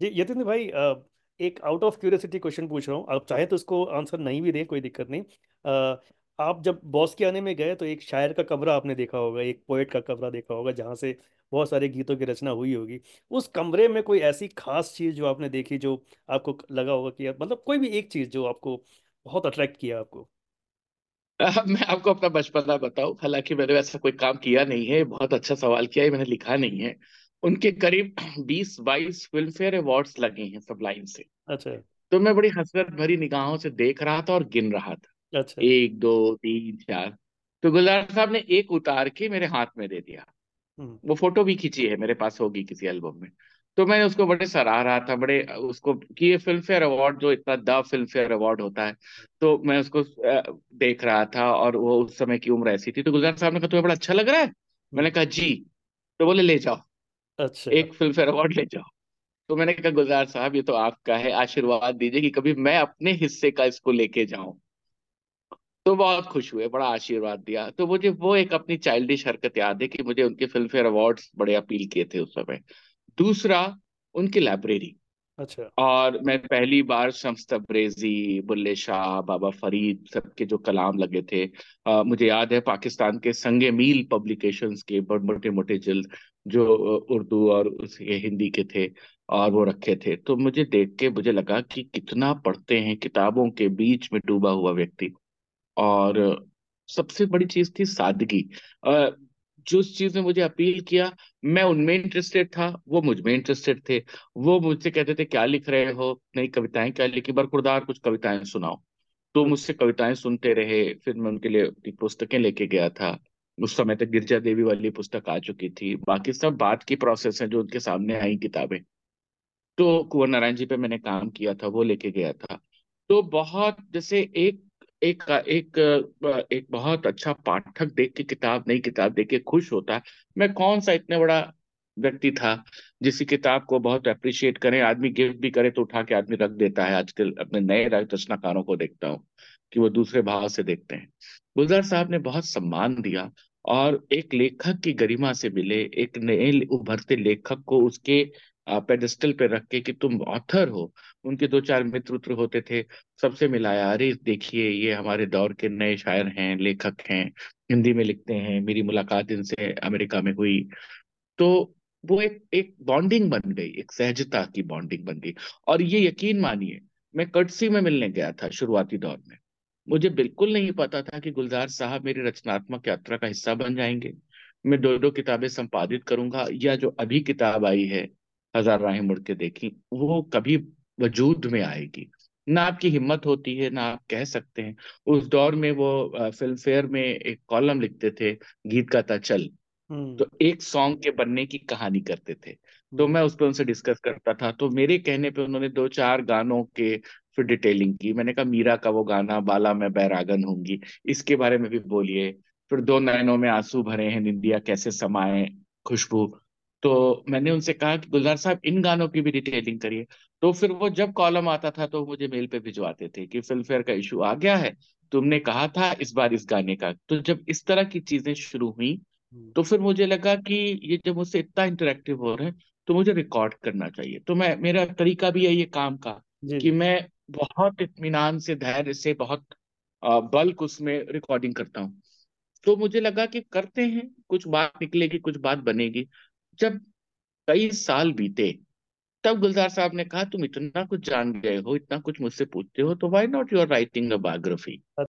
जी यतिन भाई एक out of curiosity question पूछ रहा हूँ। आप चाहे तो उसको आंसर नहीं भी दें, कोई दिक्कत नहीं। आप जब बॉस के आने में गए तो एक शायर का कमरा आपने देखा होगा, एक पोएट का कमरा देखा होगा, जहाँ से बहुत सारे गीतों की रचना हुई होगी। उस कमरे में कोई ऐसी खास चीज़ जो आपने देखी जो आपको लगा होगा कि मतलब कोई भी एक चीज़ जो आपको बहुत अट्रैक्ट किया आपको? मैं आपको अपना बचपना बताऊँ। हालाँकि मैंने वैसा कोई काम किया नहीं है, बहुत अच्छा सवाल किया है, मैंने लिखा नहीं है। उनके करीब बीस बाईस फ़िल्म फेयर अवार्ड्स लगे हैं सब लाइन से। अच्छा। तो मैं बड़ी हसरत भरी निगाहों से देख रहा था और गिन रहा था। अच्छा। एक दो तीन चार। तो गुलजार साहब ने एक उतार के मेरे हाथ में दे दिया। हम्म। वो फ़ोटो भी खींची है मेरे पास होगी किसी एल्बम में। तो मैंने उसको बड़े सराह रहा था बड़े उसको कि ये फ़िल्म फेयर अवार्ड जो इतना द फ़िल्म फेयर अवार्ड होता है तो मैं उसको देख रहा था और वो उस समय की उम्र ऐसी थी। तो गुलजार साहब ने कहा तुम्हें बड़ा अच्छा लग रहा है? मैंने कहा जी। तो बोले ले जाओ। अच्छा। एक फ़िल्म फेयर अवार्ड ले जाओ। तो मैंने कहा, गुलजार साहब, ये तो आपका है, आशीर्वाद दीजिए कि कभी मैं अपने हिस्से का इसको लेके जाऊँ। तो बहुत खुश हुए, बड़ा आशीर्वाद दिया। तो मुझे वो एक अपनी चाइल्डिश हरकत याद है कि मुझे उनके फ़िल्म फेयर अवार्ड बड़े अपील किए थे उस समय। दूसरा, उनकी लाइब्रेरी। अच्छा। और मैं पहली बार शम्स तबरेजी बुल्ले शाह बाबा फरीद सबके जो कलाम लगे थे अ, मुझे याद है पाकिस्तान के संगे मील पब्लिकेशंस के बड़े मोटे मोटे जल्द जो उर्दू और उसके हिंदी के थे और वो रखे थे। तो मुझे देख के मुझे लगा कि कितना पढ़ते हैं किताबों के बीच में डूबा हुआ व्यक्ति। और सबसे बड़ी चीज़ थी सादगी। जो चीज़ ने मुझे अपील किया मैं उनमें इंटरेस्टेड था, वो मुझमें इंटरेस्टेड थे। वो मुझसे कहते थे, क्या लिख रहे हो? नई कविताएँ क्या लिखी? बरखुरदार कुछ कविताएँ सुनाओ। तो मुझसे कविताएँ सुनते रहे। फिर मैं उनके लिए पुस्तकें लेके गया था। उस समय तक गिरजा देवी वाली पुस्तक आ चुकी थी। बाकी सब बात की प्रोसेस है जो उनके सामने आई किताबें। तो कुंवर नारायण जी पे मैंने काम किया था, वो लेके गया था। तो बहुत, जैसे एक एक एक एक बहुत अच्छा पाठक देख के किताब, नई किताब देख के खुश होता है। मैं कौन सा इतने बड़ा व्यक्ति था जिस किताब को बहुत अप्रिशिएट करें, आदमी गिफ्ट भी करे तो उठा के आदमी रख देता है। आजकल अपने नए रचनाकारों को देखता हूँ कि वो दूसरे भाव से देखते हैं। गुलजार साहब ने बहुत सम्मान दिया और एक लेखक की गरिमा से मिले, एक नए उभरते लेखक को उसके पेडेस्टल पे रख के कि तुम ऑथर हो। उनके दो चार मित्र उत्र होते थे, सबसे मिलाया, अरे, देखिए, ये हमारे दौर के नए शायर हैं, लेखक हैं, हिंदी में लिखते हैं, मेरी मुलाकात इनसे अमेरिका में हुई। तो वो एक एक बॉन्डिंग बन गई, एक सहजता की बॉन्डिंग बन गई। और ये यकीन मानिए, मैं कटसी में मिलने गया था शुरुआती दौर में। मुझे बिल्कुल नहीं पता था कि गुलजार साहब मेरी रचनात्मक यात्रा का हिस्सा बन जाएँगे। मैं दो दो किताबें संपादित करूँगा या जो अभी किताब आई है हज़ार राहें मुड़ के देखी वो कभी वजूद में आएगी। ना आपकी हिम्मत होती है ना आप कह सकते हैं। उस दौर में वो फ़िल्म फेयर में एक कॉलम लिखते थे गीत गाता चल। हम्म। तो एक सॉन्ग के बनने की कहानी करते थे। तो हम्म। मैं उस पर उनसे डिस्कस करता था। तो मेरे कहने पे उन्होंने दो चार गानों के फिर डिटेलिंग की। मैंने कहा मीरा का वो गाना बाला मैं बैरागन होंगी। इसके बारे में भी बोलिए। फिर दो नैनों में आँसू भरे हैं निंदिया कैसे समाए खुशबू? तो मैंने उनसे कहा कि गुलजार साहब इन गानों की भी डिटेलिंग करिए। तो फिर वो जब कॉलम आता था तो मुझे मेल पे भिजवाते थे कि फ़िल्म फेयर का इशू आ गया है। तुमने कहा था इस बार इस गाने का। तो जब इस तरह की चीज़ें शुरू हुई हम्म, तो फिर मुझे लगा कि ये जब मुझसे इतना इंटरेक्टिव हो रहा है तो मुझे रिकॉर्ड करना चाहिए। तो मैं मेरा तरीका भी है ये काम का कि मैं बहुत इतमान से धैर्य से बहुत बल्क उसमें रिकॉर्डिंग करता हूँ। तो मुझे लगा कि करते हैं कुछ बात निकलेगी कुछ बात बनेगी। जब कई साल बीते, तब गुलजार साहब ने कहा, तुम इतना कुछ जान गए हो, इतना कुछ मुझसे पूछते हो तो why not you are writing a biography